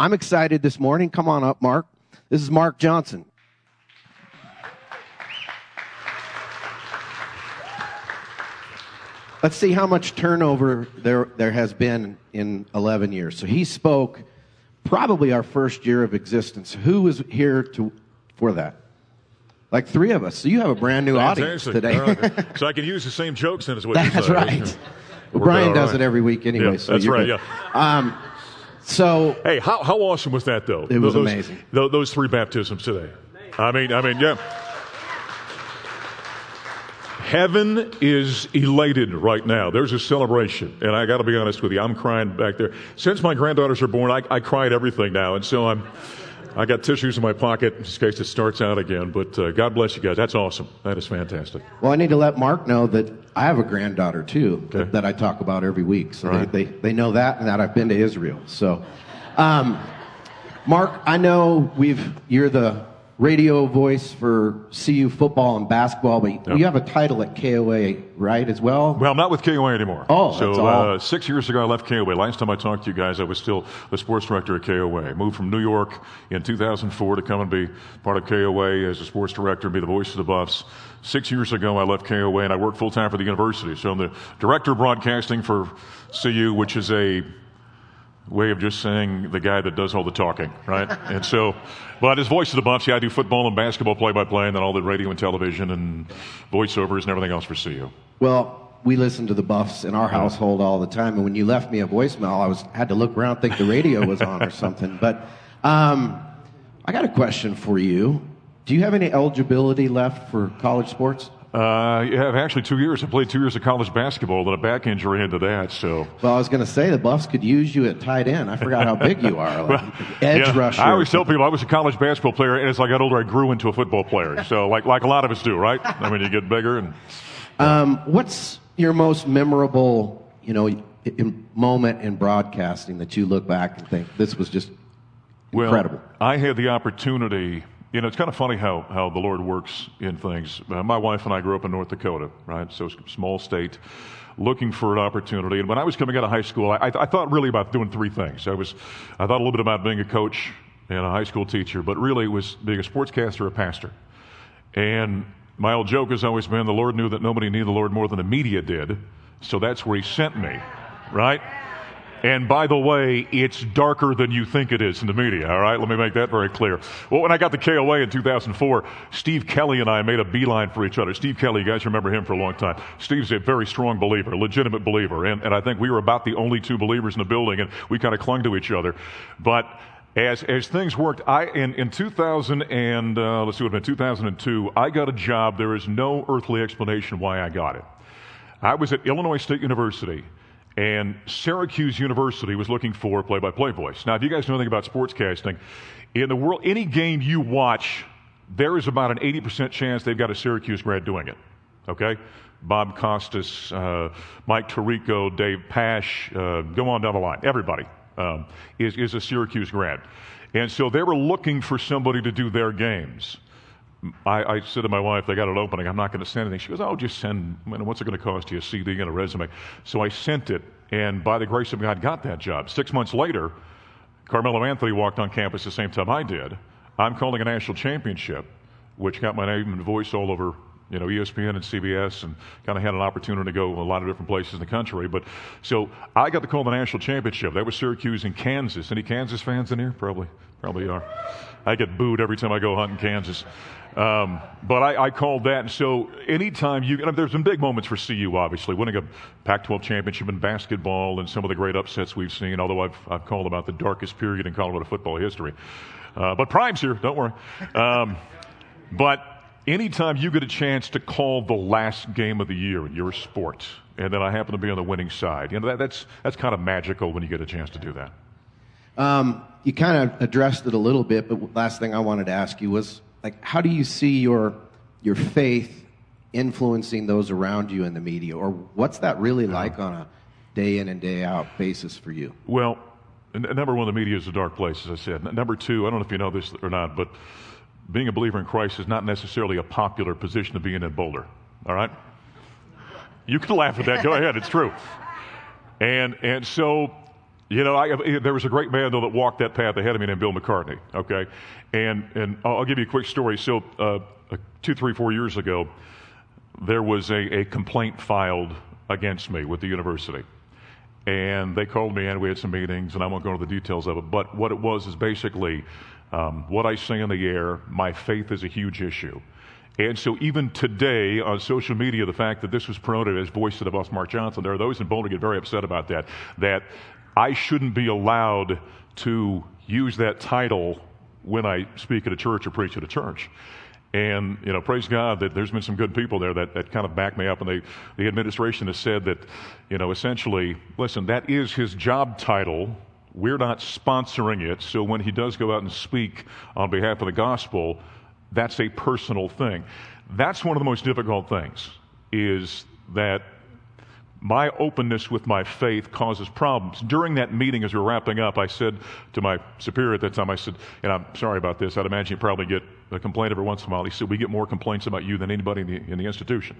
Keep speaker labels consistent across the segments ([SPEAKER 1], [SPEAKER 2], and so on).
[SPEAKER 1] I'm excited this morning. Come on up, Mark. This is Mark Johnson. Let's see how much turnover there, there has been in 11 years. So he spoke probably our first year of existence. Who was here to, for that? Like three of us. So you have a brand new audience today.
[SPEAKER 2] Right. so I can use the same jokes then, is what
[SPEAKER 1] That's
[SPEAKER 2] you
[SPEAKER 1] right. Well, Brian does right. it every week anyway.
[SPEAKER 2] Yeah,
[SPEAKER 1] so
[SPEAKER 2] that's right.
[SPEAKER 1] Good.
[SPEAKER 2] Yeah.
[SPEAKER 1] Um, so
[SPEAKER 2] hey, how, how awesome was that though?
[SPEAKER 1] It was
[SPEAKER 2] those,
[SPEAKER 1] amazing.
[SPEAKER 2] Those, those three baptisms today. I mean, I mean, yeah. Heaven is elated right now. There's a celebration. And I got to be honest with you, I'm crying back there. Since my granddaughters are born, I, I cry at everything now. And so I'm, I got tissues in my pocket in case it starts out again. But uh, God bless you guys. That's awesome. That is fantastic.
[SPEAKER 1] Well, I need to let Mark know that I have a granddaughter too okay. that, I talk about every week. So right. they, they, they, know that and that I've been to Israel. So, um, Mark, I know we've, you're the radio voice for CU football and basketball, but yep. you have a title at KOA, right, as well?
[SPEAKER 2] Well, I'm not with KOA anymore.
[SPEAKER 1] Oh,
[SPEAKER 2] so
[SPEAKER 1] uh,
[SPEAKER 2] six years ago I left KOA. Last time I talked to you guys, I was still the sports director at KOA. Moved from New York in 2004 to come and be part of KOA as a sports director and be the voice of the Buffs. Six years ago I left KOA and I worked full time for the university. So I'm the director of broadcasting for CU, which is a way of just saying the guy that does all the talking, right? and so, but his voice is the Buffs, yeah, I do football and basketball play by play, and then all the radio and television and voiceovers and everything else for CU.
[SPEAKER 1] Well, we listen to the Buffs in our household all the time, and when you left me a voicemail, I was had to look around, think the radio was on or something. But um, I got a question for you. Do you have any eligibility left for college sports?
[SPEAKER 2] Uh, yeah, actually two years. I played two years of college basketball, then a back injury into that. So.
[SPEAKER 1] Well, I was going to say the Buffs could use you at tight end. I forgot how big you are, like well, edge
[SPEAKER 2] yeah,
[SPEAKER 1] rusher.
[SPEAKER 2] I always tell people I was a college basketball player, and as I got older, I grew into a football player. So, like like a lot of us do, right? I mean, you get bigger. And
[SPEAKER 1] um, what's your most memorable, you know, in, moment in broadcasting that you look back and think this was just incredible?
[SPEAKER 2] Well, I had the opportunity you know, it's kind of funny how, how the Lord works in things. Uh, my wife and I grew up in North Dakota, right? So small state, looking for an opportunity. And when I was coming out of high school, I, I thought really about doing three things. I was, I thought a little bit about being a coach and a high school teacher, but really it was being a sportscaster, a pastor. And my old joke has always been the Lord knew that nobody needed the Lord more than the media did, so that's where He sent me, right? And by the way, it's darker than you think it is in the media, all right? Let me make that very clear. Well, when I got the KOA in 2004, Steve Kelly and I made a beeline for each other. Steve Kelly, you guys remember him for a long time. Steve's a very strong believer, legitimate believer. And, and I think we were about the only two believers in the building, and we kind of clung to each other. But as, as things worked, I, in, in 2000 and, uh, let's see what, in 2002, I got a job. There is no earthly explanation why I got it. I was at Illinois State University and Syracuse University was looking for play-by-play voice. Now, if you guys know anything about sportscasting, in the world, any game you watch, there is about an 80% chance they've got a Syracuse grad doing it. Okay? Bob Costas, uh, Mike Tirico, Dave Pasch, uh, go on down the line. Everybody um, is, is a Syracuse grad. And so they were looking for somebody to do their games. I, I, said to my wife, they got an opening. I'm not going to send anything. She goes, oh, just send, what's it going to cost you, a CD and a resume? So I sent it, and by the grace of God, got that job. Six months later, Carmelo Anthony walked on campus the same time I did. I'm calling a national championship, which got my name and voice all over you know, ESPN and CBS, and kind of had an opportunity to go a lot of different places in the country. But so I got to call the national championship. That was Syracuse and Kansas. Any Kansas fans in here? Probably, probably are. I get booed every time I go hunt in Kansas. Um, but I, I, called that. And so anytime you, I mean, there's some big moments for CU, obviously, winning a Pac 12 championship in basketball and some of the great upsets we've seen, although I've, I've called about the darkest period in Colorado football history. Uh, but Prime's here, don't worry. Um, but anytime you get a chance to call the last game of the year in your sport, and then I happen to be on the winning side, you know, that, that's, that's kind of magical when you get a chance to do that.
[SPEAKER 1] Um, you kind of addressed it a little bit, but last thing I wanted to ask you was like, how do you see your your faith influencing those around you in the media, or what's that really uh-huh. like on a day in and day out basis for you?
[SPEAKER 2] Well, number one, the media is a dark place, as I said. Number two, I don't know if you know this or not, but being a believer in Christ is not necessarily a popular position to be in in Boulder. All right? You can laugh at that. Go ahead. It's true. And and so You know, I, there was a great man though that walked that path ahead of me named Bill McCartney. Okay, and and I'll give you a quick story. So, uh, two, three, four years ago, there was a, a complaint filed against me with the university, and they called me and we had some meetings, and I won't go into the details of it. But what it was is basically um, what I say in the air. My faith is a huge issue. And so, even today on social media, the fact that this was promoted as Voice of the Buffs Mark Johnson, there are those in Boulder get very upset about that. That I shouldn't be allowed to use that title when I speak at a church or preach at a church. And, you know, praise God that there's been some good people there that, that kind of back me up. And they, the administration has said that, you know, essentially, listen, that is his job title. We're not sponsoring it. So when he does go out and speak on behalf of the gospel, that's a personal thing. That's one of the most difficult things, is that my openness with my faith causes problems. During that meeting, as we were wrapping up, I said to my superior at that time, I said, and I'm sorry about this, I'd imagine you probably get a complaint every once in a while. He said, We get more complaints about you than anybody in the, in the institution.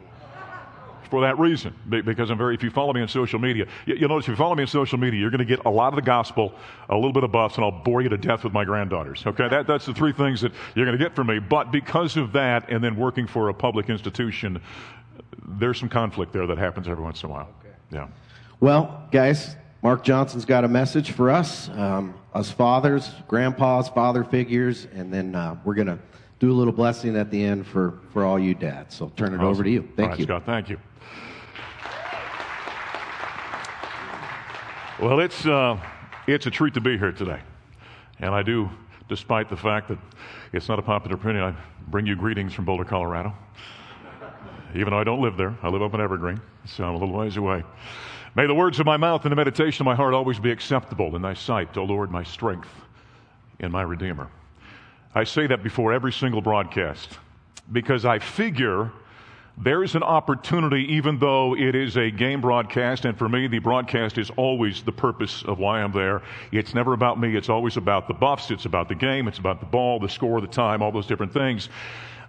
[SPEAKER 2] For that reason, because I'm very, if you follow me on social media, you, will notice if you follow me on social media, you're going to get a lot of the gospel, a little bit of buffs, and I'll bore you to death with my granddaughters. Okay, that, that's the three things that you're going to get from me. But because of that, and then working for a public institution, there's some conflict there that happens every once in a while. Okay. Yeah.
[SPEAKER 1] Well, guys, Mark Johnson's got a message for us, um, us fathers, grandpas, father figures, and then uh, we're going to do a little blessing at the end for, for all you dads. So I'll turn it awesome. over to you. Thank
[SPEAKER 2] right,
[SPEAKER 1] you.
[SPEAKER 2] Scott, thank you. Well, it's, uh, it's a treat to be here today. And I do, despite the fact that it's not a popular opinion, I bring you greetings from Boulder, Colorado even though I don't live there. I live up in Evergreen, so I'm a little ways away. May the words of my mouth and the meditation of my heart always be acceptable in thy sight, O Lord, my strength and my Redeemer. I say that before every single broadcast because I figure there is an opportunity, even though it is a game broadcast, and for me, the broadcast is always the purpose of why I'm there. It's never about me, it's always about the buffs, it's about the game, it's about the ball, the score, the time, all those different things.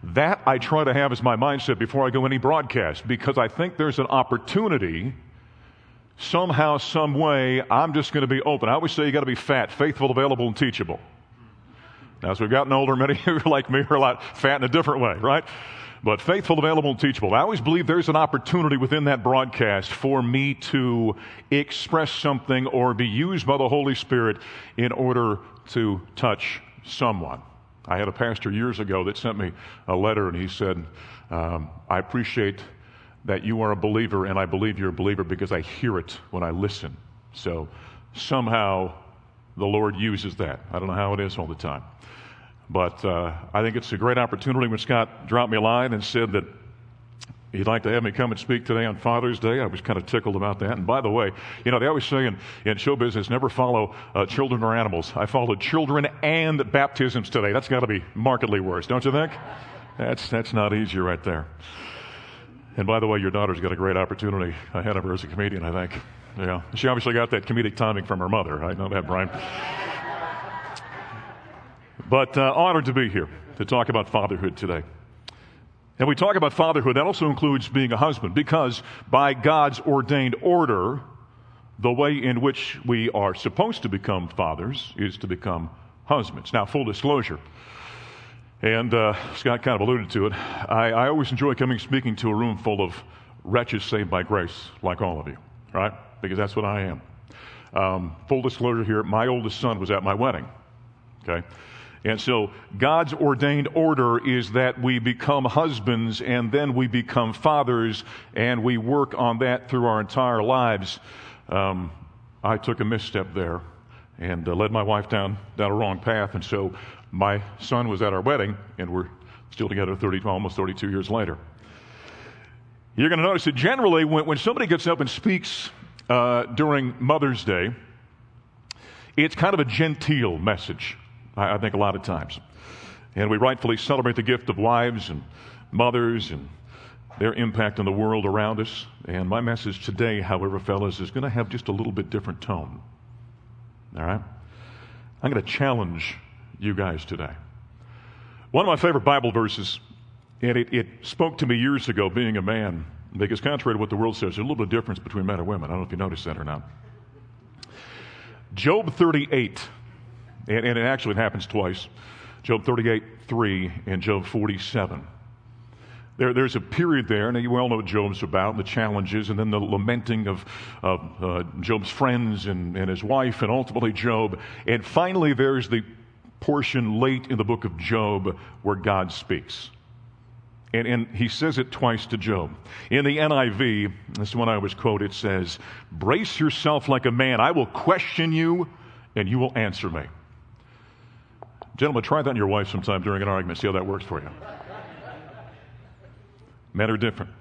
[SPEAKER 2] That I try to have as my mindset before I go any broadcast because I think there's an opportunity somehow, some way, I'm just going to be open. I always say you got to be fat, faithful, available, and teachable. Now, as we've gotten older, many of you like me are a lot fat in a different way, right? But faithful, available, and teachable. I always believe there's an opportunity within that broadcast for me to express something or be used by the Holy Spirit in order to touch someone. I had a pastor years ago that sent me a letter, and he said, um, I appreciate that you are a believer, and I believe you're a believer because I hear it when I listen. So somehow the Lord uses that. I don't know how it is all the time. But uh, I think it's a great opportunity when Scott dropped me a line and said that he'd like to have me come and speak today on Father's Day. I was kind of tickled about that. And by the way, you know, they always say in, in show business, never follow uh, children or animals. I followed children and baptisms today. That's got to be markedly worse, don't you think? That's, that's not easy right there. And by the way, your daughter's got a great opportunity ahead of her as a comedian, I think. Yeah. She obviously got that comedic timing from her mother. I know that, Brian. But uh, honored to be here to talk about fatherhood today. And we talk about fatherhood, that also includes being a husband, because by God's ordained order, the way in which we are supposed to become fathers is to become husbands. Now, full disclosure, and uh, Scott kind of alluded to it, I, I always enjoy coming speaking to a room full of wretches saved by grace, like all of you, right? Because that's what I am. Um, full disclosure here, my oldest son was at my wedding, okay? And so God's ordained order is that we become husbands and then we become fathers and we work on that through our entire lives. Um, I took a misstep there and uh, led my wife down, down a wrong path. And so my son was at our wedding and we're still together 30, almost 32 years later. You're going to notice that generally when, when somebody gets up and speaks uh, during Mother's Day, it's kind of a genteel message. I, I think a lot of times. And we rightfully celebrate the gift of wives and mothers and their impact on the world around us. And my message today, however, fellas, is going to have just a little bit different tone. All right? I'm going to challenge you guys today. One of my favorite Bible verses, and it, it spoke to me years ago being a man, because contrary to what the world says, there's a little bit of difference between men and women. I don't know if you noticed that or not. Job 38, and, and it actually happens twice Job 38, 3, and Job 47. There, there's a period there, and you all know what Job's about, the challenges, and then the lamenting of, of uh, Job's friends and, and his wife, and ultimately Job. And finally, there's the portion late in the book of Job where God speaks. And, and, he says it twice to Job. In the NIV, this is one I always quote, it says, Brace yourself like a man. I will question you, and you will answer me. Gentlemen, try that on your wife sometime during an argument. See how that works for you. Men are different.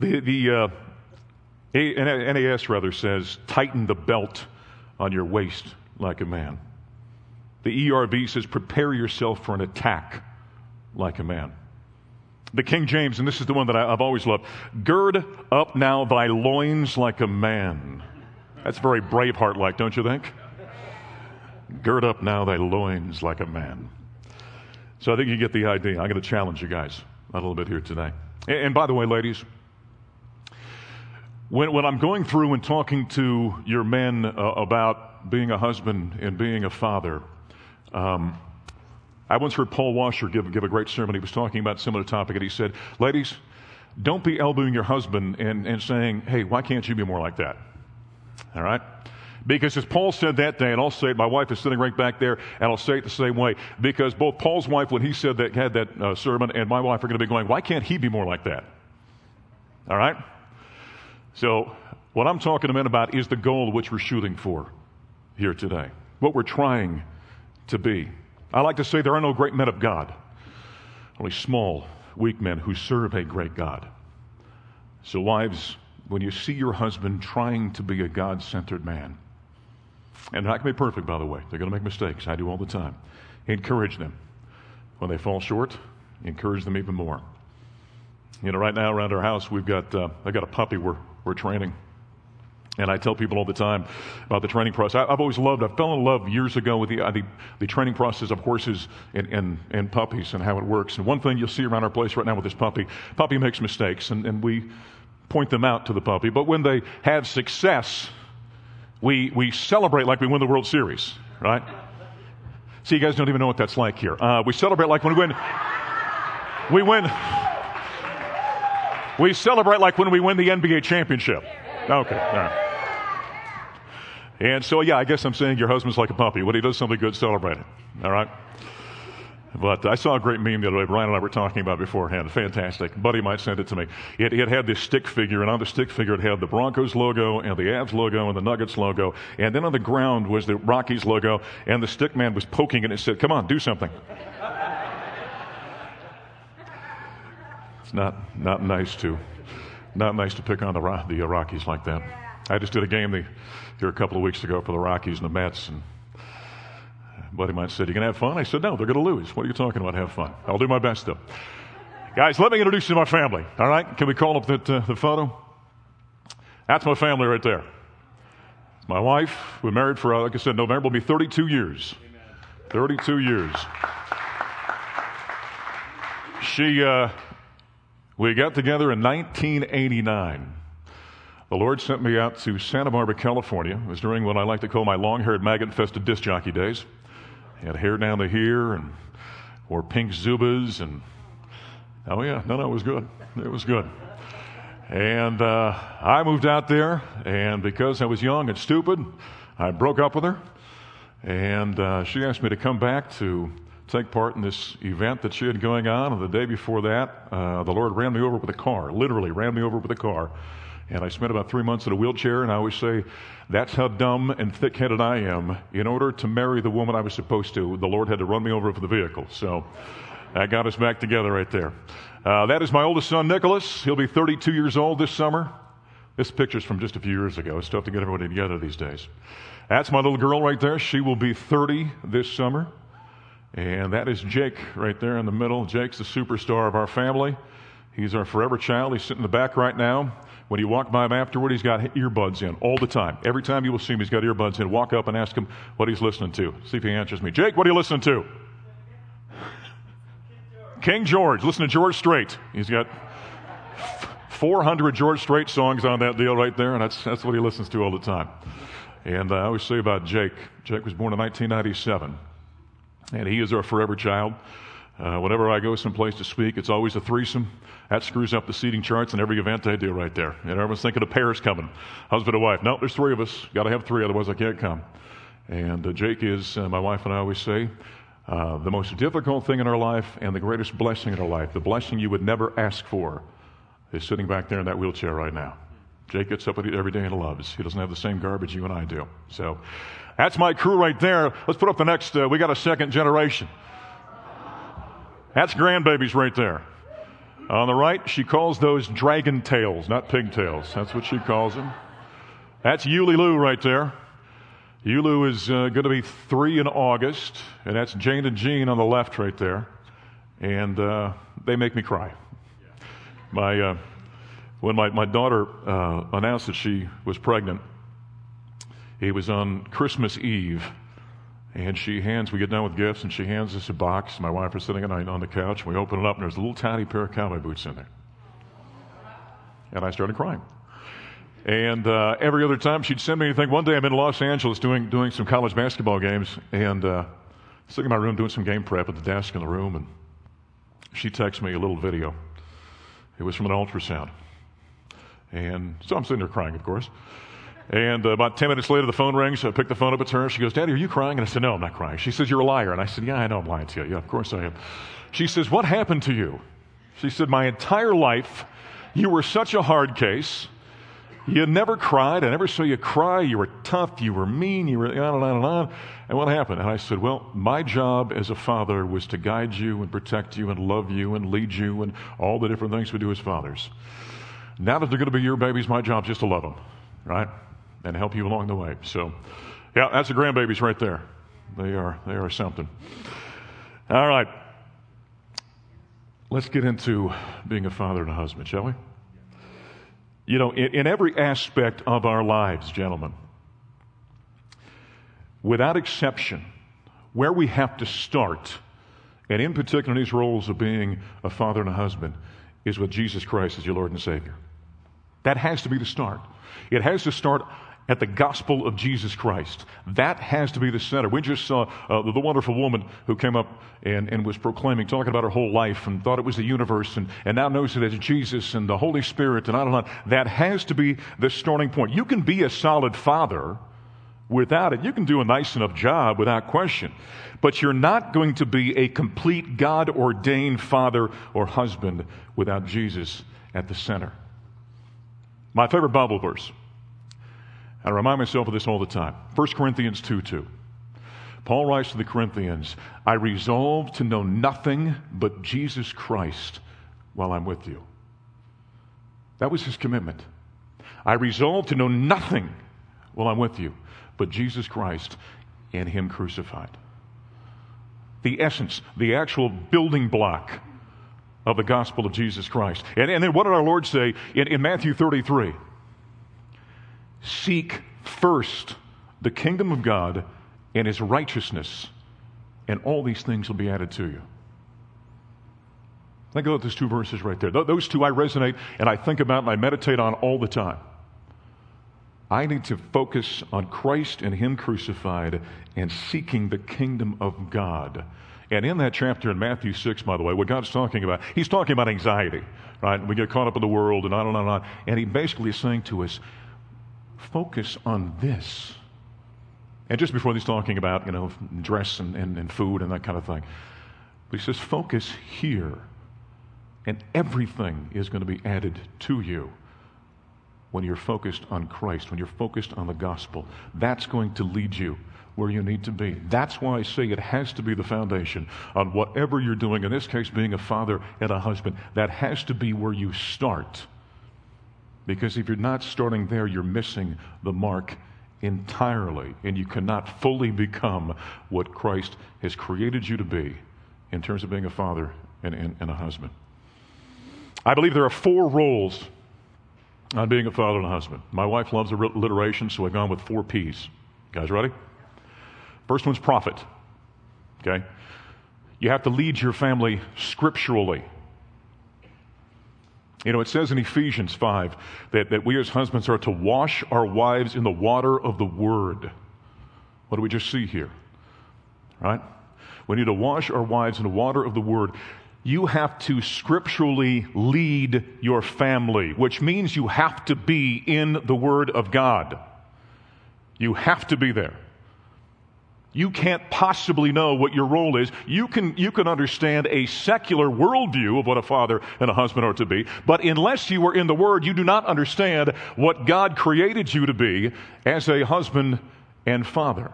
[SPEAKER 2] The, the uh, NAS rather says, tighten the belt on your waist like a man. The ERV says, prepare yourself for an attack like a man. The King James, and this is the one that I, have always loved gird up now thy loins like a man. That's very Braveheart like, don't you think? Gird up now thy loins like a man. So I think you get the idea. I'm going to challenge you guys a little bit here today. And, and by the way, ladies, when, when I'm going through and talking to your men uh, about being a husband and being a father, um, I once heard Paul Washer give, give a great sermon. He was talking about a similar topic, and he said, Ladies, don't be elbowing your husband and, and saying, Hey, why can't you be more like that? All right? Because as Paul said that day, and I'll say it, my wife is sitting right back there, and I'll say it the same way. Because both Paul's wife, when he said that, had that uh, sermon, and my wife are going to be going, Why can't he be more like that? All right? So, what I'm talking to men about is the goal which we're shooting for here today. What we're trying to be. I like to say there are no great men of God, only small, weak men who serve a great God. So, wives, when you see your husband trying to be a God centered man, and they're not going to be perfect, by the way, they're going to make mistakes. I do all the time. Encourage them. When they fall short, encourage them even more. You know, right now around our house, we've got, uh, I got a puppy we're, we're training. And I tell people all the time about the training process. I, have always loved, I fell in love years ago with the, uh, the, the, training process of horses and, and, and puppies and how it works. And one thing you'll see around our place right now with this puppy, puppy makes mistakes and, and we point them out to the puppy. But when they have success, we, we celebrate like we win the World Series, right? See, you guys don't even know what that's like here. Uh, we celebrate like when we win. We win. We celebrate like when we win the NBA championship. Okay. And so, yeah, I guess I'm saying your husband's like a puppy. When he does something good, celebrate it. All right? But I saw a great meme the other day. Brian and I were talking about beforehand. Fantastic. Buddy might send it to me. It, it had this stick figure, and on the stick figure, it had the Broncos logo, and the Avs logo, and the Nuggets logo. And then on the ground was the Rockies logo, and the stick man was poking it and said, Come on, do something. it's not, not nice to not nice to pick on the, the Rockies like that. I just did a game the, here a couple of weeks ago for the Rockies and the Mets, and buddy of mine said, "You can have fun." I said, "No, they're going to lose. What are you talking about? Have fun. I'll do my best, though." Guys, let me introduce you to my family. All right? Can we call up that, uh, the photo? That's my family right there. My wife. We're married for, uh, like I said, November will be 32 years. 32 years. She. Uh, we got together in 1989. The Lord sent me out to Santa Barbara, California. It was during what I like to call my long haired, maggot infested disc jockey days. Had hair down to here and wore pink Zubaz. and oh yeah, no, no, it was good. It was good. And uh, I moved out there, and because I was young and stupid, I broke up with her. And uh, she asked me to come back to take part in this event that she had going on. And the day before that, uh, the Lord ran me over with a car, literally ran me over with a car. And I spent about three months in a wheelchair, and I always say, that's how dumb and thick headed I am. In order to marry the woman I was supposed to, the Lord had to run me over with the vehicle. So that got us back together right there. Uh, that is my oldest son, Nicholas. He'll be 32 years old this summer. This picture's from just a few years ago. It's tough to get everybody together these days. That's my little girl right there. She will be 30 this summer. And that is Jake right there in the middle. Jake's the superstar of our family. He's our forever child. He's sitting in the back right now. When you walk by him afterward, he's got earbuds in all the time. Every time you will see him, he's got earbuds in. Walk up and ask him what he's listening to. See if he answers me. Jake, what are you listening to? King George. Listen to George Strait. He's got 400 George Strait songs on that deal right there, and that's, that's what he listens to all the time. And uh, I always say about Jake, Jake was born in 1997, and he is our forever child. Uh, whenever I go someplace to speak, it's always a threesome. That screws up the seating charts in every event I do right there. And everyone's thinking of pairs coming, husband and wife. No, there's three of us. Got to have three, otherwise I can't come. And uh, Jake is, uh, my wife and I always say, uh, the most difficult thing in our life and the greatest blessing in our life, the blessing you would never ask for, is sitting back there in that wheelchair right now. Jake gets up every day and loves. He doesn't have the same garbage you and I do. So that's my crew right there. Let's put up the next, uh, we got a second generation. That's grandbabies right there. On the right, she calls those dragon tails, not pigtails. That's what she calls them. That's Yuli right there. Yulu is uh, going to be three in August, and that's Jane and Jean on the left right there. And uh, they make me cry. My, uh, when my, my daughter uh, announced that she was pregnant, it was on Christmas Eve, and she hands, we get done with gifts, and she hands us a box. My wife is sitting on the couch, we open it up, and there's a little tiny pair of cowboy boots in there. And I started crying. And uh, every other time she'd send me anything. One day I'm in Los Angeles doing, doing some college basketball games and uh, sitting in my room doing some game prep at the desk in the room. And she texts me a little video. It was from an ultrasound. And so I'm sitting there crying, of course. And uh, about 10 minutes later, the phone rings. I pick the phone up. It's her. She goes, Daddy, are you crying? And I said, No, I'm not crying. She says, You're a liar. And I said, Yeah, I know I'm lying to you. Yeah, of course I am. She says, What happened to you? She said, My entire life, you were such a hard case. You never cried. I never saw you cry. You were tough. You were mean. You were on and on and on. And what happened? And I said, Well, my job as a father was to guide you and protect you and love you and lead you and all the different things we do as fathers. Now that they're going to be your babies, my job is just to love them, right? And help you along the way. So, yeah, that's the grandbabies right there. They are, they are something. All right. Let's get into being a father and a husband, shall we? You know, in, in every aspect of our lives, gentlemen, without exception, where we have to start, and in particular in these roles of being a father and a husband, is with Jesus Christ as your Lord and Savior. That has to be the start. It has to start at the gospel of Jesus Christ. That has to be the center. We just saw uh, the, the, wonderful woman who came up and, and was proclaiming, talking about her whole life and thought it was the universe and, and now knows it as Jesus and the Holy Spirit and on and on. That has to be the starting point. You can be a solid father without it. You can do a nice enough job without question. But you're not going to be a complete God ordained father or husband without Jesus at the center. My favorite Bible verse I remind myself of this all the time. 1 Corinthians 2 2. Paul writes to the Corinthians, I resolve to know nothing but Jesus Christ while I'm with you. That was his commitment. I resolve to know nothing while I'm with you but Jesus Christ and him crucified. The essence, the actual building block of the gospel of Jesus Christ. And, and then what did our Lord say in, in Matthew 33? Seek first the kingdom of God and his righteousness, and all these things will be added to you. Think about those two verses right there. Those two I resonate and I think about and I meditate on all the time. I need to focus on Christ and Him crucified and seeking the kingdom of God. And in that chapter in Matthew 6, by the way, what God's talking about, He's talking about anxiety, right? We get caught up in the world and on and on and on. And He basically is saying to us, focus on this. And just before he's talking about, you know, dress and, and, and food and that kind of thing, he says, focus here. And everything is going to be added to you when you're focused on Christ, when you're focused on the gospel. That's going to lead you where you need to be. That's why I say it has to be the foundation on whatever you're doing, in this case, being a father and a husband. That has to be where you start. Because if you're not starting there, you're missing the mark entirely, and you cannot fully become what Christ has created you to be in terms of being a father and, and, and a husband. I believe there are four roles on being a father and a husband. My wife loves alliteration, so I've gone with four P's. Guys, ready? First one's prophet. Okay? You have to lead your family scripturally. You know, it says in Ephesians 5 that, that we as husbands are to wash our wives in the water of the word. What do we just see here? Right? We need to wash our wives in the water of the word. You have to scripturally lead your family, which means you have to be in the word of God. You have to be there. You can't possibly know what your role is. You can, you can understand a secular worldview of what a father and a husband are to be, but unless you are in the Word, you do not understand what God created you to be as a husband and father.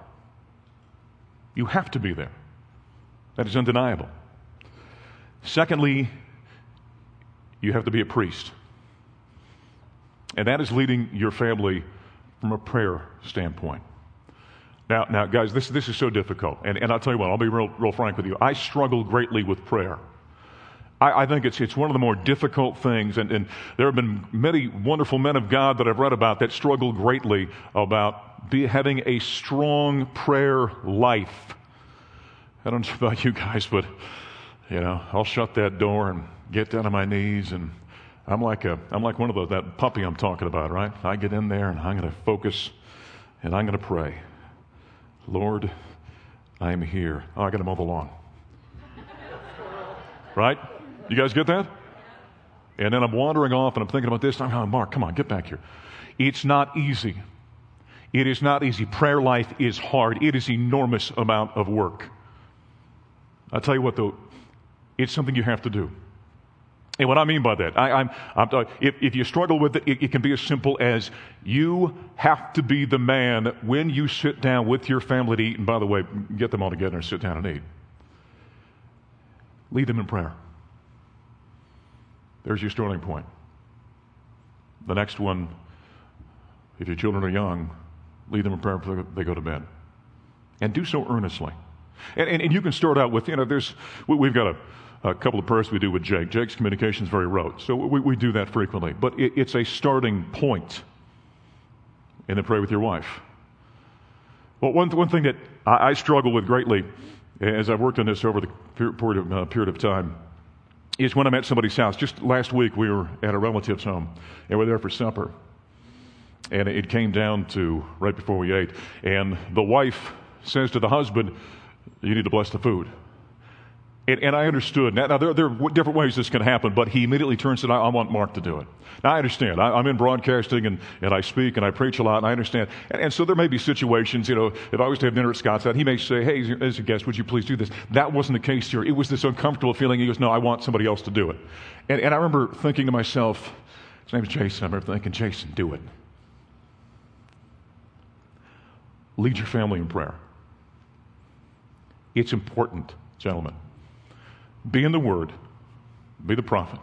[SPEAKER 2] You have to be there. That is undeniable. Secondly, you have to be a priest. And that is leading your family from a prayer standpoint. Now, now, guys, this, this is so difficult. And, and I'll tell you what, I'll be real, real frank with you. I struggle greatly with prayer. I, I think it's, it's one of the more difficult things. And, and there have been many wonderful men of God that I've read about that struggle greatly about be, having a strong prayer life. I don't know about you guys, but, you know, I'll shut that door and get down on my knees and I'm like a, I'm like one of those, that puppy I'm talking about, right? I get in there and I'm going to focus and I'm going to pray. Lord, I am here. Oh, I got to mow the lawn. right? You guys get that? And then I'm wandering off and I'm thinking about this. I'm oh, Mark, come on, get back here. It's not easy. It is not easy. Prayer life is hard. It is enormous amount of work. I'll tell you what, though, it's something you have to do. And what I mean by that, I, am if, if, you struggle with it, it, it can be as simple as you have to be the man when you sit down with your family to eat. And by the way, get them all together and sit down and eat. Lead them in prayer. There's your starting point. The next one, if your children are young, lead them in prayer before they go to bed. And do so earnestly. And, and, and you can start out with, you know, there's, we, have got a a couple of prayers we do with Jake. Jake's communication is very rote, so we, we do that frequently. But it, it's a starting point. And then pray with your wife. Well, one, one thing that I, I struggle with greatly as I've worked on this over the period of, uh, period of time is when I'm at somebody's house. Just last week, we were at a relative's home, and we we're there for supper. And it came down to right before we ate, and the wife says to the husband, You need to bless the food. And, and, I understood. Now, now there, there, are different ways this can happen, but he immediately turns and I, I want Mark to do it. Now, I understand. I, am in broadcasting and, and I speak and I preach a lot, and I understand. And, and, so there may be situations, you know, if I was to have dinner at Scott's he may say, hey, as a guest, would you please do this? That wasn't the case here. It was this uncomfortable feeling. He goes, no, I want somebody else to do it. And, and I remember thinking to myself, his name is Jason. I remember thinking, Jason, do it. Lead your family in prayer. It's important, gentlemen. Be in the Word, be the prophet,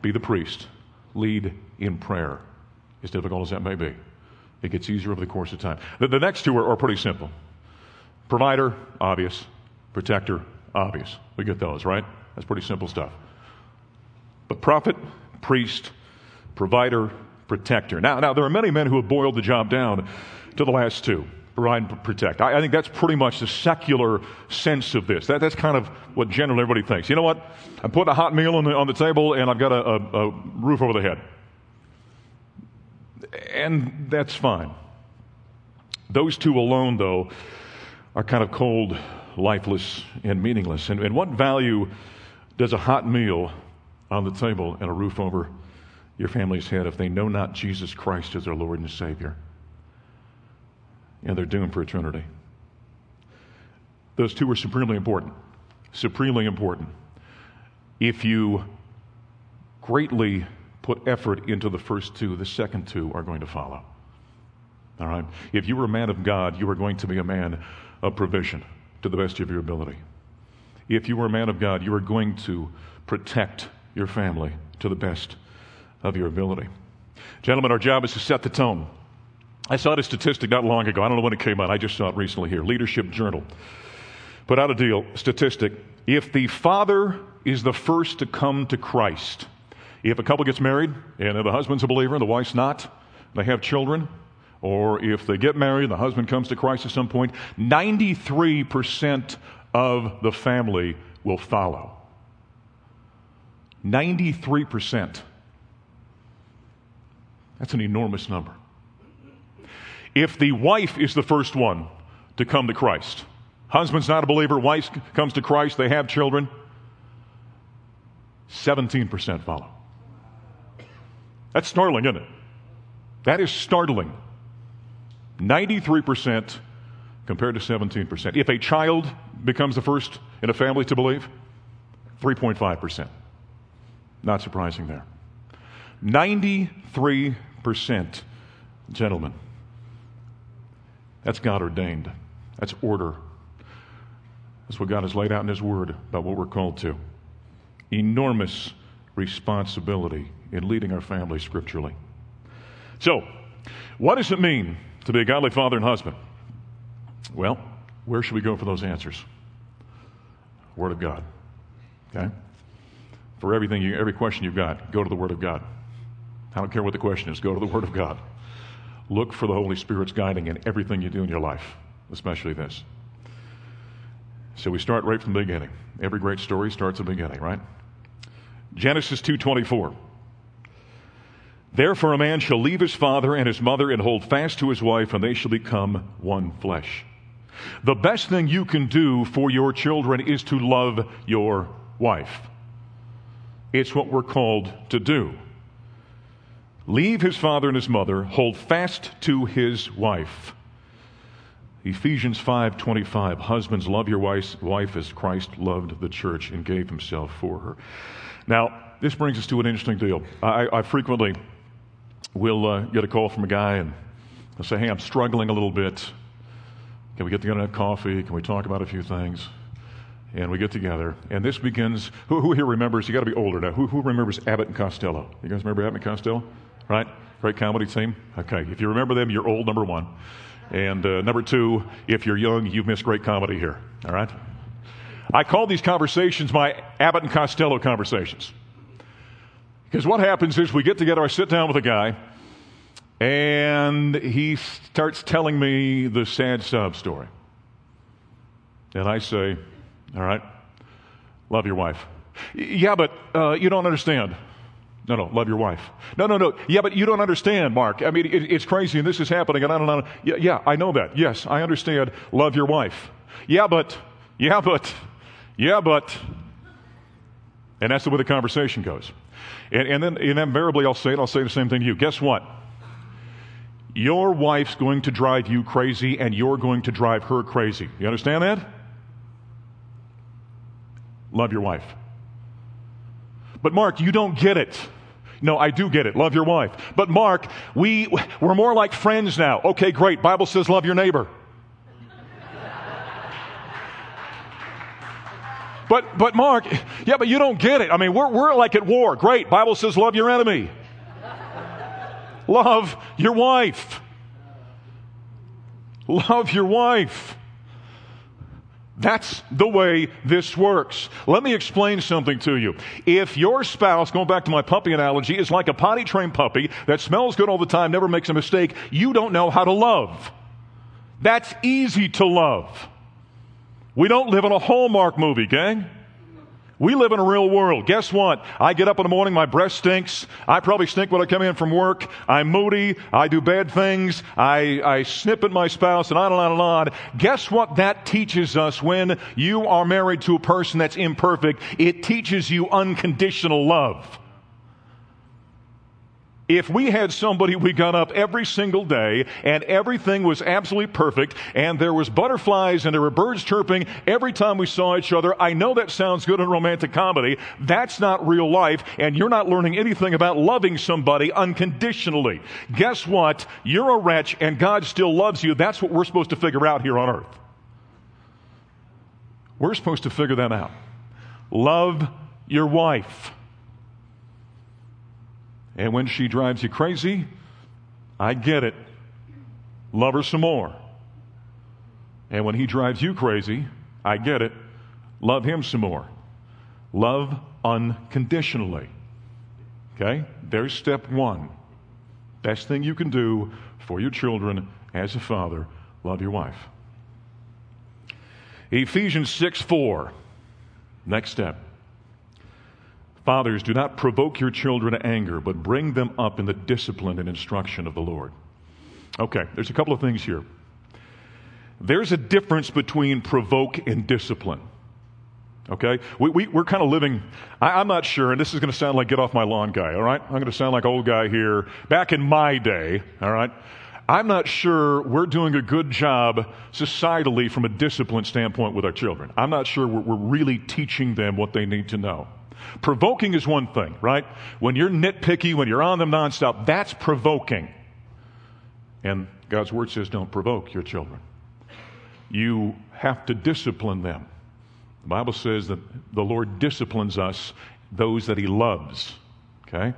[SPEAKER 2] be the priest, lead in prayer, as difficult as that may be. It gets easier over the course of time. The, the next two are, are pretty simple provider, obvious, protector, obvious. We get those, right? That's pretty simple stuff. But prophet, priest, provider, protector. Now, now there are many men who have boiled the job down to the last two and protect. I, I, think that's pretty much the secular sense of this. That, that's kind of what generally everybody thinks. You know what? I'm putting a hot meal on the, on the table and I've got a, a, a roof over the head. And that's fine. Those two alone, though, are kind of cold, lifeless, and meaningless. And, and what value does a hot meal on the table and a roof over your family's head if they know not Jesus Christ as their Lord and Savior? And they're doomed for eternity. Those two are supremely important. Supremely important. If you greatly put effort into the first two, the second two are going to follow. All right? If you were a man of God, you are going to be a man of provision to the best of your ability. If you were a man of God, you are going to protect your family to the best of your ability. Gentlemen, our job is to set the tone. I saw a statistic not long ago. I don't know when it came out. I just saw it recently here. Leadership Journal put out a deal statistic. If the father is the first to come to Christ, if a couple gets married and the husband's a believer and the wife's not, they have children, or if they get married and the husband comes to Christ at some point, 93% of the family will follow. 93%. That's an enormous number. If the wife is the first one to come to Christ, husband's not a believer, wife comes to Christ, they have children, 17% follow. That's startling, isn't it? That is startling. 93% compared to 17%. If a child becomes the first in a family to believe, 3.5%. Not surprising there. 93%, gentlemen. That's God ordained. That's order. That's what God has laid out in His Word about what we're called to. Enormous responsibility in leading our family scripturally. So, what does it mean to be a godly father and husband? Well, where should we go for those answers? Word of God. Okay? For everything, you, every question you've got, go to the Word of God. I don't care what the question is, go to the Word of God. Look for the Holy Spirit's guiding in everything you do in your life, especially this. So we start right from the beginning. Every great story starts at the beginning, right? Genesis 2:24. Therefore a man shall leave his father and his mother and hold fast to his wife and they shall become one flesh. The best thing you can do for your children is to love your wife. It's what we're called to do. Leave his father and his mother, hold fast to his wife. Ephesians 5:25 Husbands love your wife as Christ loved the church and gave himself for her. Now, this brings us to an interesting deal. I, I frequently will uh, get a call from a guy and I'll say, "Hey, I'm struggling a little bit. Can we get together and have coffee? Can we talk about a few things?" And we get together, and this begins. Who, who here remembers? You got to be older now. Who, who remembers Abbott and Costello? You guys remember Abbott and Costello? Right? Great comedy team. Okay, if you remember them, you're old. Number one, and uh, number two, if you're young, you've missed great comedy here. All right. I call these conversations my Abbott and Costello conversations. Because what happens is we get together, I sit down with a guy, and he starts telling me the sad sob story. And I say, All right, love your wife. Yeah, but uh, you don't understand. No, no, love your wife. No, no, no. Yeah, but you don't understand, Mark. I mean, it, it's crazy and this is happening and I don't know. Yeah, yeah, I know that. Yes, I understand. Love your wife. Yeah, but, yeah, but, yeah, but. And that's the way the conversation goes. And, and then and invariably I'll say it, I'll say the same thing to you. Guess what? Your wife's going to drive you crazy and you're going to drive her crazy. You understand that? Love your wife. But Mark, you don't get it. No, I do get it. Love your wife. But Mark, we, we're more like friends now. Okay, great. Bible says love your neighbor. But, but Mark, yeah, but you don't get it. I mean, we're, we're like at war. Great. Bible says love your enemy. love your wife. Love your wife. That's the way this works. Let me explain something to you. If your spouse, going back to my puppy analogy, is like a potty trained puppy that smells good all the time, never makes a mistake, you don't know how to love. That's easy to love. We don't live in a Hallmark movie, gang. We live in a real world. Guess what? I get up in the morning, my breath stinks. I probably stink when I come in from work. I'm moody. I do bad things. I, I snip at my spouse and on and on and on. Guess what that teaches us when you are married to a person that's imperfect? It teaches you unconditional love. If we had somebody we got up every single day and everything was absolutely perfect and there was butterflies and there were birds chirping every time we saw each other, I know that sounds good in romantic comedy. That's not real life and you're not learning anything about loving somebody unconditionally. Guess what? You're a wretch and God still loves you. That's what we're supposed to figure out here on earth. We're supposed to figure that out. Love your wife. And when she drives you crazy, I get it. Love her some more. And when he drives you crazy, I get it. Love him some more. Love unconditionally. Okay? There's step one. Best thing you can do for your children as a father love your wife. Ephesians 6 4. Next step. Fathers, do not provoke your children to anger, but bring them up in the discipline and instruction of the Lord. Okay, there's a couple of things here. There's a difference between provoke and discipline. Okay? We, we, we're kind of living, I, am not sure, and this is going to sound like get off my lawn guy, all right? I'm going to sound like old guy here. Back in my day, all right? I'm not sure we're doing a good job societally from a discipline standpoint with our children. I'm not sure we're, we're really teaching them what they need to know. Provoking is one thing, right? When you're nitpicky, when you're on them nonstop, that's provoking. And God's word says don't provoke your children. You have to discipline them. The Bible says that the Lord disciplines us, those that He loves. Okay?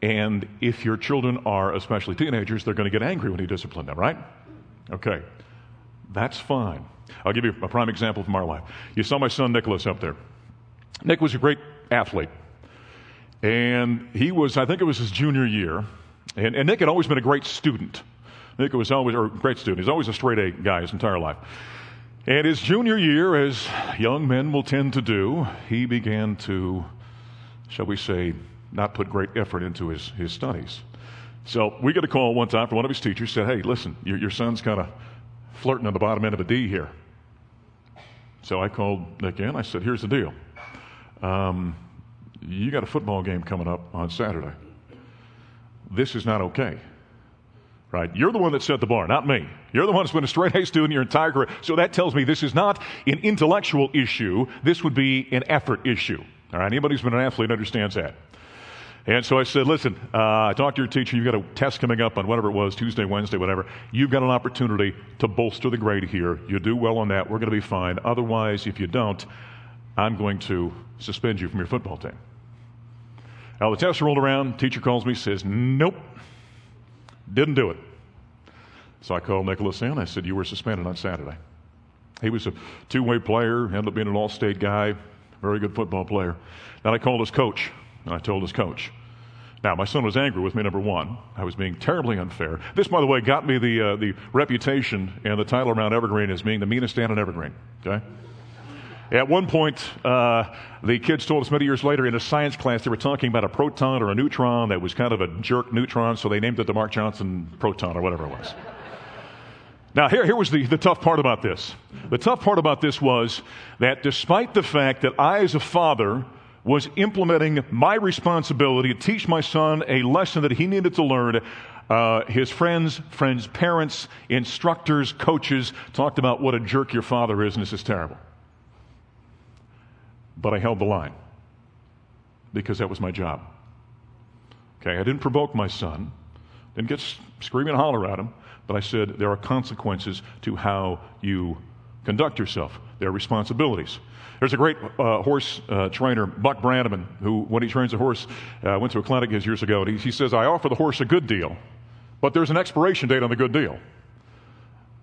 [SPEAKER 2] And if your children are, especially teenagers, they're going to get angry when you discipline them, right? Okay. That's fine. I'll give you a prime example from our life. You saw my son Nicholas up there. Nick was a great athlete. And he was, I think it was his junior year. And, and Nick had always been a great student. Nick was always, a great student. He's always a straight A guy his entire life. And his junior year, as young men will tend to do, he began to, shall we say, not put great effort into his, his studies. So we get a call one time from one of his teachers said, Hey, listen, your, your son's kind of flirting on the bottom end of a D here. So I called Nick in. I said, Here's the deal. Um, you got a football game coming up on Saturday. This is not okay right? You're the one that set the bar, not me. You're the one that's been a straight A student your entire career. So that tells me this is not an intellectual issue. This would be an effort issue. All right? Anybody who's been an athlete understands that. And so I said, listen, uh, I talked to your teacher. You've got a test coming up on whatever it was, Tuesday, Wednesday, whatever. You've got an opportunity to bolster the grade here. You do well on that. We're going to be fine. Otherwise, if you don't, I'm going to suspend you from your football team. Now, the test rolled around. Teacher calls me, says, nope, didn't do it. So I called Nicholas in. I said, You were suspended on Saturday. He was a two way player, ended up being an all state guy, very good football player. Then I called his coach, and I told his coach. Now, my son was angry with me, number one. I was being terribly unfair. This, by the way, got me the, uh, the reputation and the title around Evergreen as being the meanest stand in Evergreen. Okay? At one point, uh, the kids told us many years later in a science class they were talking about a proton or a neutron that was kind of a jerk neutron, so they named it the Mark Johnson proton or whatever it was. Now, here, here was the, the tough part about this. The tough part about this was that despite the fact that I, as a father, was implementing my responsibility to teach my son a lesson that he needed to learn, uh, his friends, friends' parents, instructors, coaches talked about what a jerk your father is, and this is terrible. But I held the line because that was my job. Okay, I didn't provoke my son, didn't get screaming and holler at him, but I said there are consequences to how you conduct yourself. There are responsibilities. There's a great uh, horse uh, trainer, Buck Brannaman, who, when he trains a horse, uh, went to a clinic years ago, and he, he says, I offer the horse a good deal, but there's an expiration date on the good deal.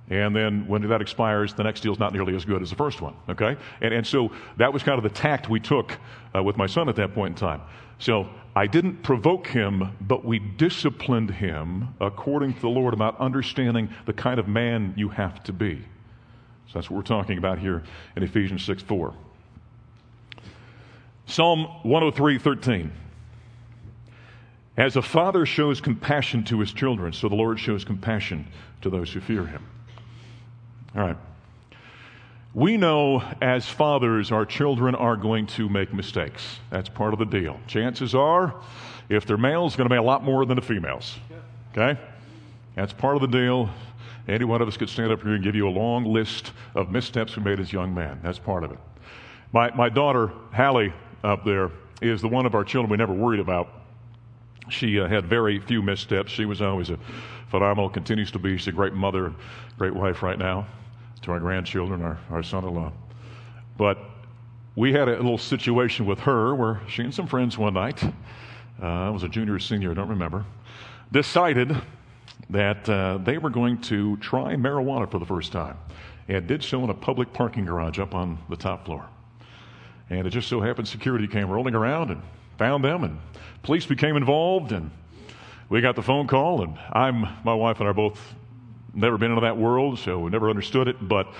[SPEAKER 2] And then when that expires, the next deal is not nearly as good as the first one. Okay? And, and so that was kind of the tact we took uh, with my son at that point in time. So I didn't provoke him, but we disciplined him according to the Lord about understanding the kind of man you have to be. So that's what we're talking about here in Ephesians 6 4. Psalm 103 13. As a father shows compassion to his children, so the Lord shows compassion to those who fear him. All right. We know as fathers, our children are going to make mistakes. That's part of the deal. Chances are, if they're males, going to be a lot more than the females. Okay? That's part of the deal. Any one of us could stand up here and give you a long list of missteps we made as young men. That's part of it. My, my daughter, Hallie, up there, is the one of our children we never worried about. She uh, had very few missteps. She was always a phenomenal, continues to be. She's a great mother, great wife right now to our grandchildren, our, our son in law. But we had a little situation with her where she and some friends one night, uh, I was a junior or senior, I don't remember, decided that uh, they were going to try marijuana for the first time and did so in a public parking garage up on the top floor. And it just so happened security came rolling around and found them, and police became involved, and we got the phone call, and I'm, my wife and I are both never been into that world, so we never understood it. But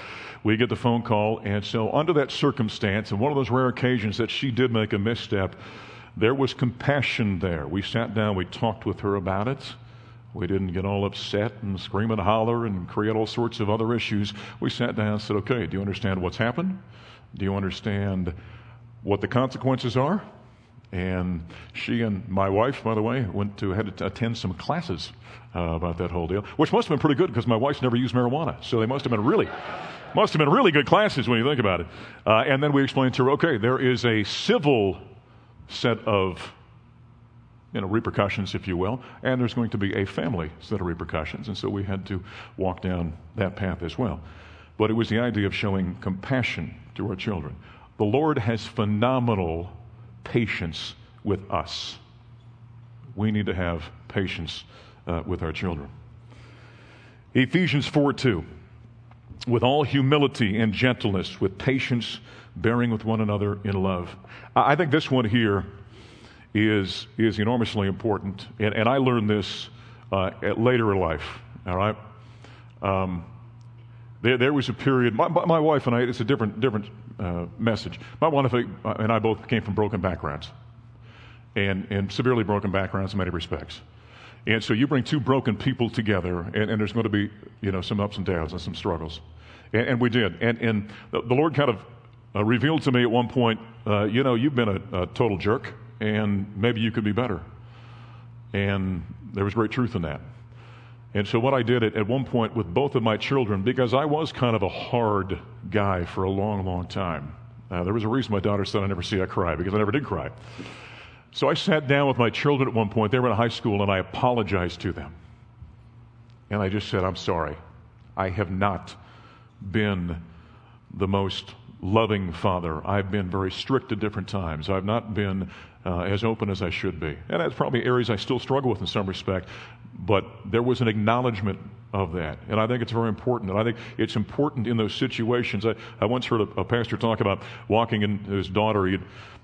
[SPEAKER 2] we get the phone call. And so, under that circumstance, and one of those rare occasions that she did make a misstep, there was compassion there. We sat down, we talked with her about it. We didn't get all upset and scream and holler and create all sorts of other issues. We sat down and said, okay, do you understand what's happened? Do you understand what the consequences are? And she and my wife, by the way, went to had to attend some classes uh, about that whole deal, which must have been pretty good because my wife's never used marijuana, so they must have been really, must have been really good classes when you think about it. Uh, and then we explained to her, okay, there is a civil set of you know, repercussions, if you will, and there's going to be a family set of repercussions. And so we had to walk down that path as well. But it was the idea of showing compassion to our children. The Lord has phenomenal patience with us. We need to have patience uh, with our children. Ephesians 4 2. With all humility and gentleness, with patience, bearing with one another in love. I think this one here is, is enormously important. And, and I learned this uh, at later in life, all right? Um, there, there, was a period, my, my, wife and I, it's a different, different uh, message. My wife and I both came from broken backgrounds, and, and severely broken backgrounds in many respects. And so you bring two broken people together, and, and there's going to be you know, some ups and downs and some struggles. And, and we did. And, and the, Lord kind of uh, revealed to me at one point, uh, you know, you've been a, a total jerk and maybe you could be better. And there was great truth in that. And so, what I did at, at one point with both of my children, because I was kind of a hard guy for a long, long time, uh, there was a reason my daughter said I never see her cry, because I never did cry. So, I sat down with my children at one point. They were in high school, and I apologized to them. And I just said, I'm sorry. I have not been the most loving father. I've been very strict at different times. I've not been uh, as open as I should be. And that's probably areas I still struggle with in some respect, but there was an acknowledgement of that. And I think it's very important. And I think it's important in those situations. I, I once heard a, a pastor talk about walking in his daughter. He'd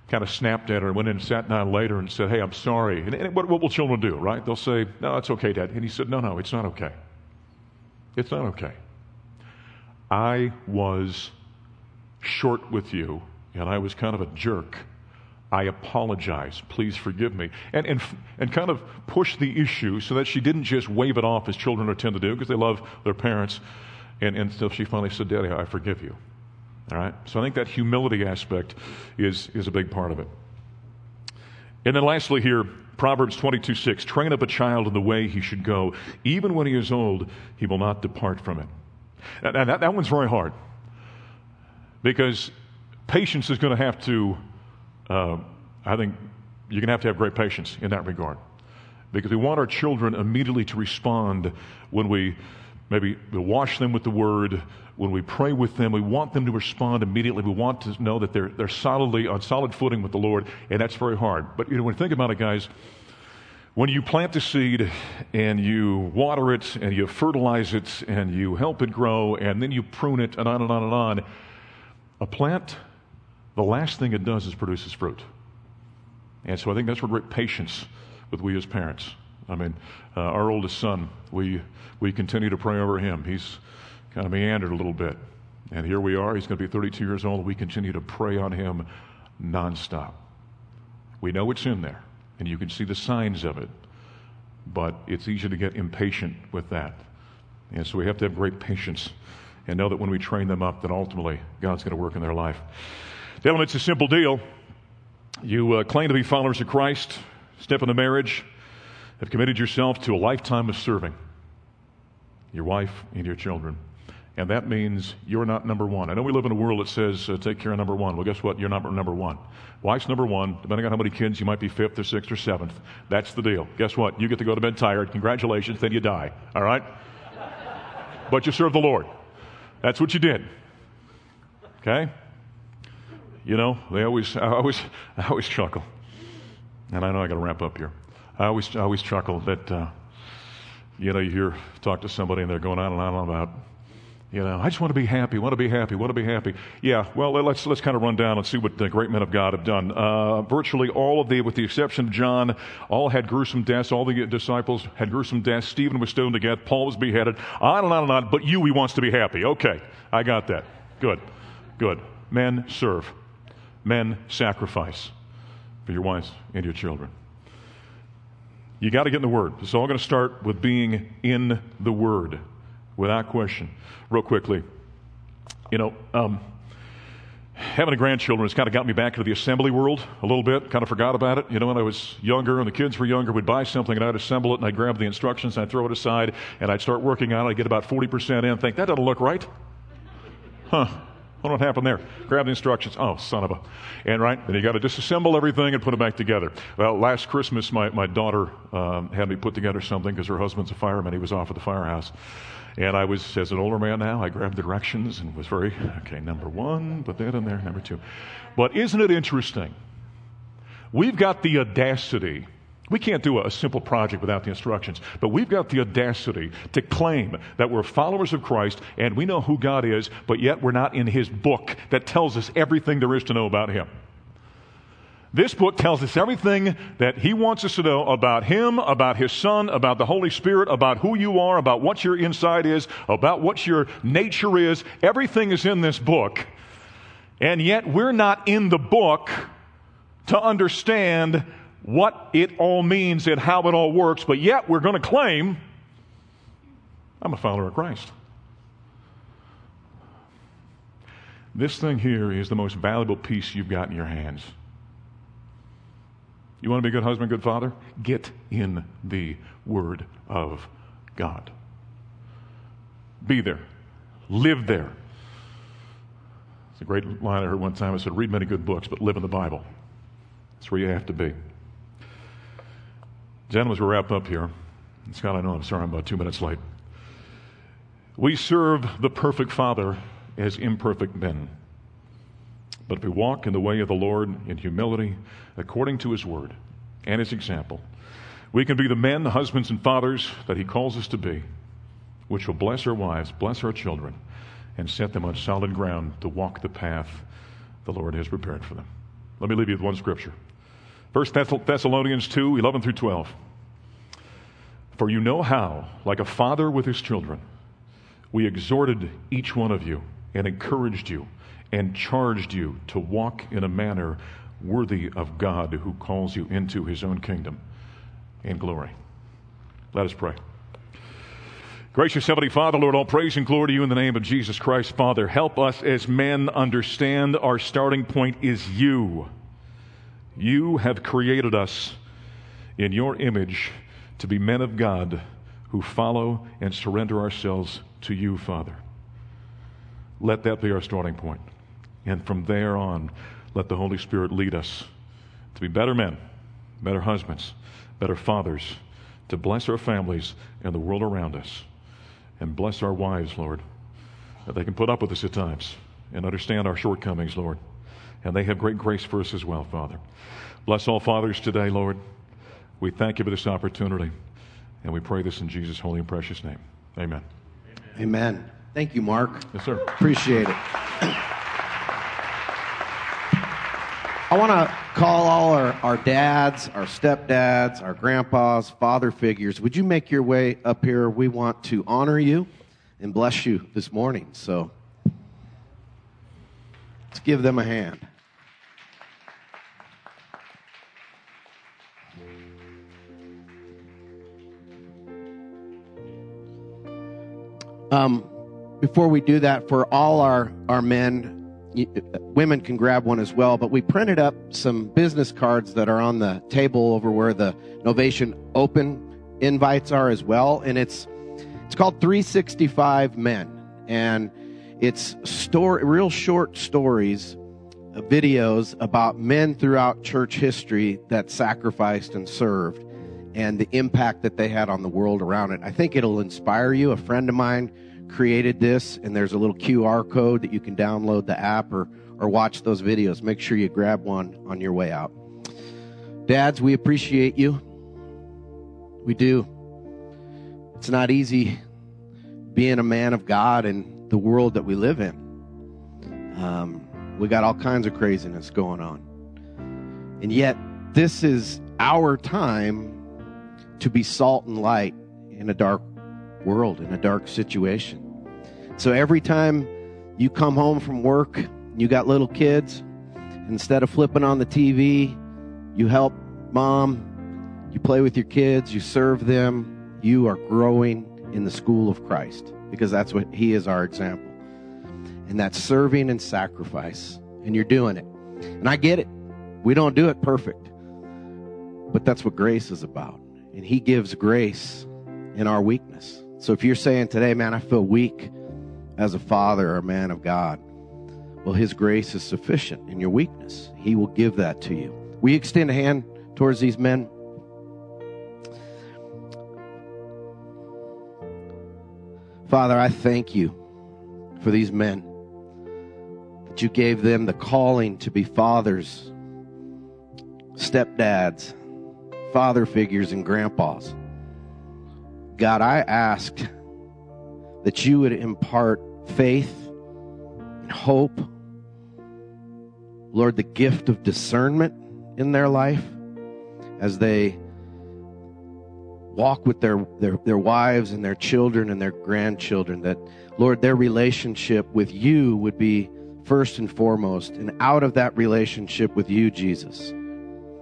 [SPEAKER 2] kind of snapped at her and went in and sat down later and said, Hey, I'm sorry. And, and what, what will children do, right? They'll say, No, it's okay, Dad. And he said, No, no, it's not okay. It's not okay. I was short with you, and I was kind of a jerk I apologize. Please forgive me. And, and, and kind of push the issue so that she didn't just wave it off as children tend to do because they love their parents. And, and so she finally said, Daddy, I forgive you. All right? So I think that humility aspect is, is a big part of it. And then lastly, here, Proverbs 22 6 train up a child in the way he should go. Even when he is old, he will not depart from it. And that, that one's very hard because patience is going to have to uh, I think you're going to have to have great patience in that regard. Because we want our children immediately to respond when we maybe wash them with the word, when we pray with them. We want them to respond immediately. We want to know that they're, they're solidly on solid footing with the Lord, and that's very hard. But you know, when you think about it, guys, when you plant the seed and you water it and you fertilize it and you help it grow and then you prune it and on and on and on, a plant the last thing it does is produces fruit. And so I think that's where great patience with we as parents. I mean, uh, our oldest son, we, we continue to pray over him. He's kind of meandered a little bit. And here we are. He's going to be 32 years old. We continue to pray on him nonstop. We know it's in there, and you can see the signs of it, but it's easy to get impatient with that. And so we have to have great patience and know that when we train them up, that ultimately God's going to work in their life. Gentlemen, it's a simple deal. You uh, claim to be followers of Christ, step into marriage, have committed yourself to a lifetime of serving your wife and your children. And that means you're not number one. I know we live in a world that says uh, take care of number one. Well, guess what? You're not number one. Wife's number one. Depending on how many kids, you might be fifth or sixth or seventh. That's the deal. Guess what? You get to go to bed tired. Congratulations. Then you die. All right? but you serve the Lord. That's what you did. Okay? You know, they always, I always, I always chuckle. And I know I got to wrap up here. I always, I always chuckle that, uh, you know, you hear, talk to somebody and they're going on and on about, you know, I just want to be happy, want to be happy, want to be happy. Yeah, well, let's, let's kind of run down and see what the great men of God have done. Uh, virtually all of the, with the exception of John, all had gruesome deaths. All the disciples had gruesome deaths. Stephen was stoned to death. Paul was beheaded. On and on and on. But you, he wants to be happy. Okay, I got that. Good. Good. Men serve. Men sacrifice for your wives and your children. You got to get in the Word. It's all going to start with being in the Word, without question. Real quickly, you know, um, having a grandchildren has kind of got me back into the assembly world a little bit. Kind of forgot about it. You know, when I was younger and the kids were younger, we'd buy something and I'd assemble it and I'd grab the instructions and I'd throw it aside and I'd start working on it. I'd get about 40% in, think, that doesn't look right. Huh. What happened there? Grab the instructions. Oh, son of a. And right, then you got to disassemble everything and put it back together. Well, last Christmas, my, my daughter um, had me put together something because her husband's a fireman. He was off at the firehouse. And I was, as an older man now, I grabbed the directions and was very, okay, number one, put that in there, number two. But isn't it interesting? We've got the audacity. We can't do a, simple project without the instructions, but we've got the audacity to claim that we're followers of Christ and we know who God is, but yet we're not in His book that tells us everything there is to know about Him. This book tells us everything that he wants us to know about him, about his son, about the Holy Spirit, about who you are, about what your inside is, about what your nature is. Everything is in this book. And yet we're not in the book to understand what it all means and how it all works, but yet we're going to claim I'm a follower of Christ. This thing here is the most valuable piece you've got in your hands. You want to be a good husband, good father? Get in the Word of God. Be there. Live there. It's a great line I heard one time. I said, read many good books, but live in the Bible. That's where you have to be. Gentlemen, as we wrap up here, Scott, I know I'm sorry I'm about two minutes late. We serve the perfect Father as imperfect men. But if we walk in the way of the Lord in humility, according to His word and His example, we can be the men, the husbands, and fathers that He calls us to be, which will bless our wives, bless our children, and set them on solid ground to walk the path the Lord has prepared for them. Let me leave you with one scripture 1 Thessalonians 2 11 through 12. For you know how, like a father with his children, we exhorted each one of you and encouraged you and charged you to walk in a manner worthy of God who calls you into his own kingdom and glory. Let us pray. Gracious Heavenly Father, Lord, all praise and glory to you in the name of Jesus Christ. Father, help us as men understand our starting point is you. You have created us in your image to be men of God who follow and surrender ourselves to you, Father. Let that be our starting point. And from there on, let the Holy Spirit lead us to be better men, better husbands, better fathers, to bless our families and the world around us. And bless our wives, Lord, that they can put up with us at times and understand our shortcomings, Lord. And they have great grace for us as well, Father. Bless all fathers today, Lord. We thank you for this opportunity. And we pray this in Jesus' holy and precious name. Amen.
[SPEAKER 1] Amen. Thank you, Mark.
[SPEAKER 2] Yes, sir.
[SPEAKER 1] Appreciate it. I want to call all our, our dads, our stepdads, our grandpas, father figures. Would you make your way up here? We want to honor you and bless you this morning. So let's give them a hand. Um, before we do that, for all our, our men, women can grab one as well, but we printed up some business cards that are on the table over where the Novation Open invites are as well. And it's, it's called 365 Men. And it's story, real short stories, uh, videos about men throughout church history that sacrificed and served and the impact that they had on the world around it. I think it'll inspire you. A friend of mine created this, and there's a little QR code that you can download the app or, or watch those videos. Make sure you grab one on your way out. Dads, we appreciate you. We do. It's not easy being a man of God in the world that we live in. Um, we got all kinds of craziness going on. And yet, this is our time to be salt and light in a dark world, in a dark situation. So every time You come home from work, you got little kids, instead of flipping on the TV, you help mom, you play with your kids, you serve them, you are growing in the school of Christ because that's what He is our example. And that's serving and sacrifice. And you're doing it. And I get it. We don't do it perfect. But that's what grace is about. And He gives grace in our weakness. So if you're saying today, man, I feel weak as a father or a man of God, well, His grace is sufficient in your weakness. He will give that to you. We extend a hand towards these men. Father, I thank you for these men. That you gave them the calling to be fathers, stepdads, father figures, and grandpas. God, I asked that you would impart faith and hope. Lord, the gift of discernment in their life as they walk with their, their, their wives and their children and their grandchildren, that, Lord, their relationship with you would be first and foremost. And out of that relationship with you, Jesus,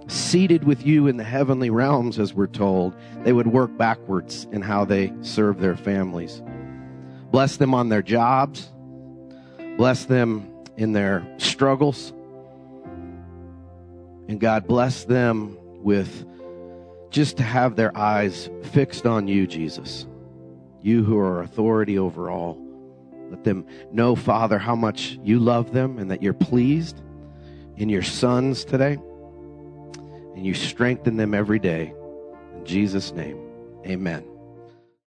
[SPEAKER 1] seated with you in the heavenly realms, as we're told, they would work backwards in how they serve their families. Bless them on their jobs, bless them in their struggles. And God bless them with just to have their eyes fixed on you, Jesus. You who are authority over all. Let them know, Father, how much you love them and that you're pleased in your sons today. And you strengthen them every day. In Jesus' name, amen.